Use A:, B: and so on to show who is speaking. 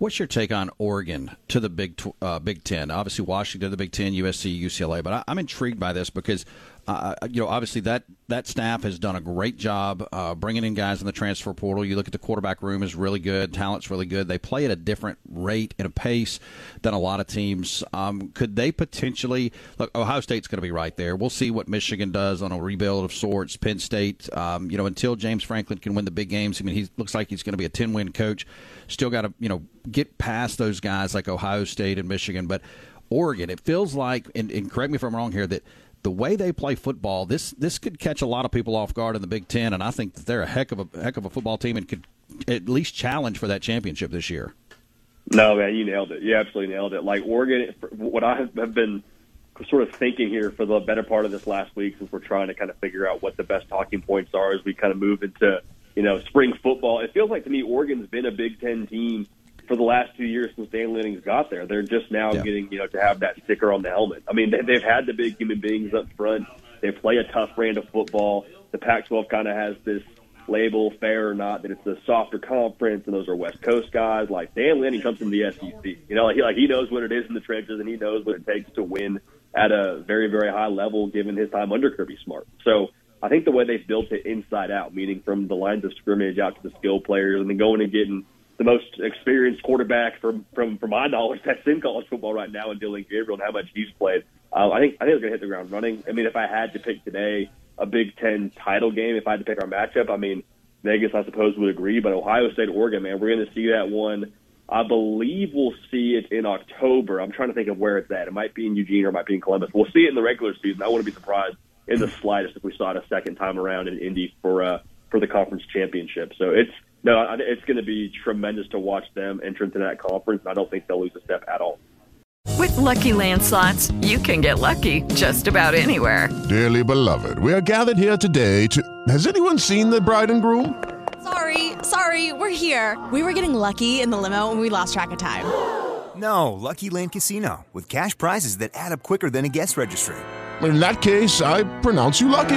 A: What's your take on Oregon to the Big uh, Big Ten? Obviously, Washington, the Big Ten, USC, UCLA. But I, I'm intrigued by this because uh, you know, obviously that that staff has done a great job uh, bringing in guys in the transfer portal. You look at the quarterback room is really good, talent's really good. They play at a different rate and a pace than a lot of teams. Um, could they potentially look? Ohio State's going to be right there. We'll see what Michigan does on a rebuild of sorts. Penn State, um, you know, until James Franklin can win the big games. I mean, he looks like he's going to be a ten win coach. Still got to you know get past those guys like Ohio State and Michigan, but. Oregon, it feels like, and, and correct me if I'm wrong here, that the way they play football, this this could catch a lot of people off guard in the Big Ten, and I think that they're a heck of a heck of a football team and could at least challenge for that championship this year.
B: No, man, you nailed it. You absolutely nailed it. Like Oregon, what I have been sort of thinking here for the better part of this last week, since we're trying to kind of figure out what the best talking points are as we kind of move into you know spring football. It feels like to me Oregon's been a Big Ten team for the last two years since Dan Lanning's got there. They're just now yeah. getting, you know, to have that sticker on the helmet. I mean, they've had the big human beings up front. They play a tough brand of football. The Pac-12 kind of has this label, fair or not, that it's a softer conference, and those are West Coast guys. Like Dan Lanning comes from the SEC. You know, like he, like he knows what it is in the trenches, and he knows what it takes to win at a very, very high level, given his time under Kirby Smart. So I think the way they've built it inside out, meaning from the lines of scrimmage out to the skill players, and then going and getting the most experienced quarterback from from from my knowledge that's in college football right now, and Dillon Gabriel and how much he's played. Uh, I think I think they're going to hit the ground running. I mean, if I had to pick today a Big Ten title game, if I had to pick our matchup, I mean, Vegas I suppose would agree, but Ohio State Oregon, man, we're going to see that one. I believe we'll see it in October. I'm trying to think of where it's at. It might be in Eugene or it might be in Columbus. We'll see it in the regular season. I wouldn't be surprised in the slightest if we saw it a second time around in Indy for uh, for the conference championship. So it's no, it's going to be tremendous to watch them enter into that conference. I don't think they'll lose a step at all.
C: With Lucky Land slots, you can get lucky just about anywhere.
D: Dearly beloved, we are gathered here today to. Has anyone seen the bride and groom?
E: Sorry, sorry, we're here. We were getting lucky in the limo and we lost track of time.
F: No, Lucky Land Casino, with cash prizes that add up quicker than a guest registry.
D: In that case, I pronounce you lucky.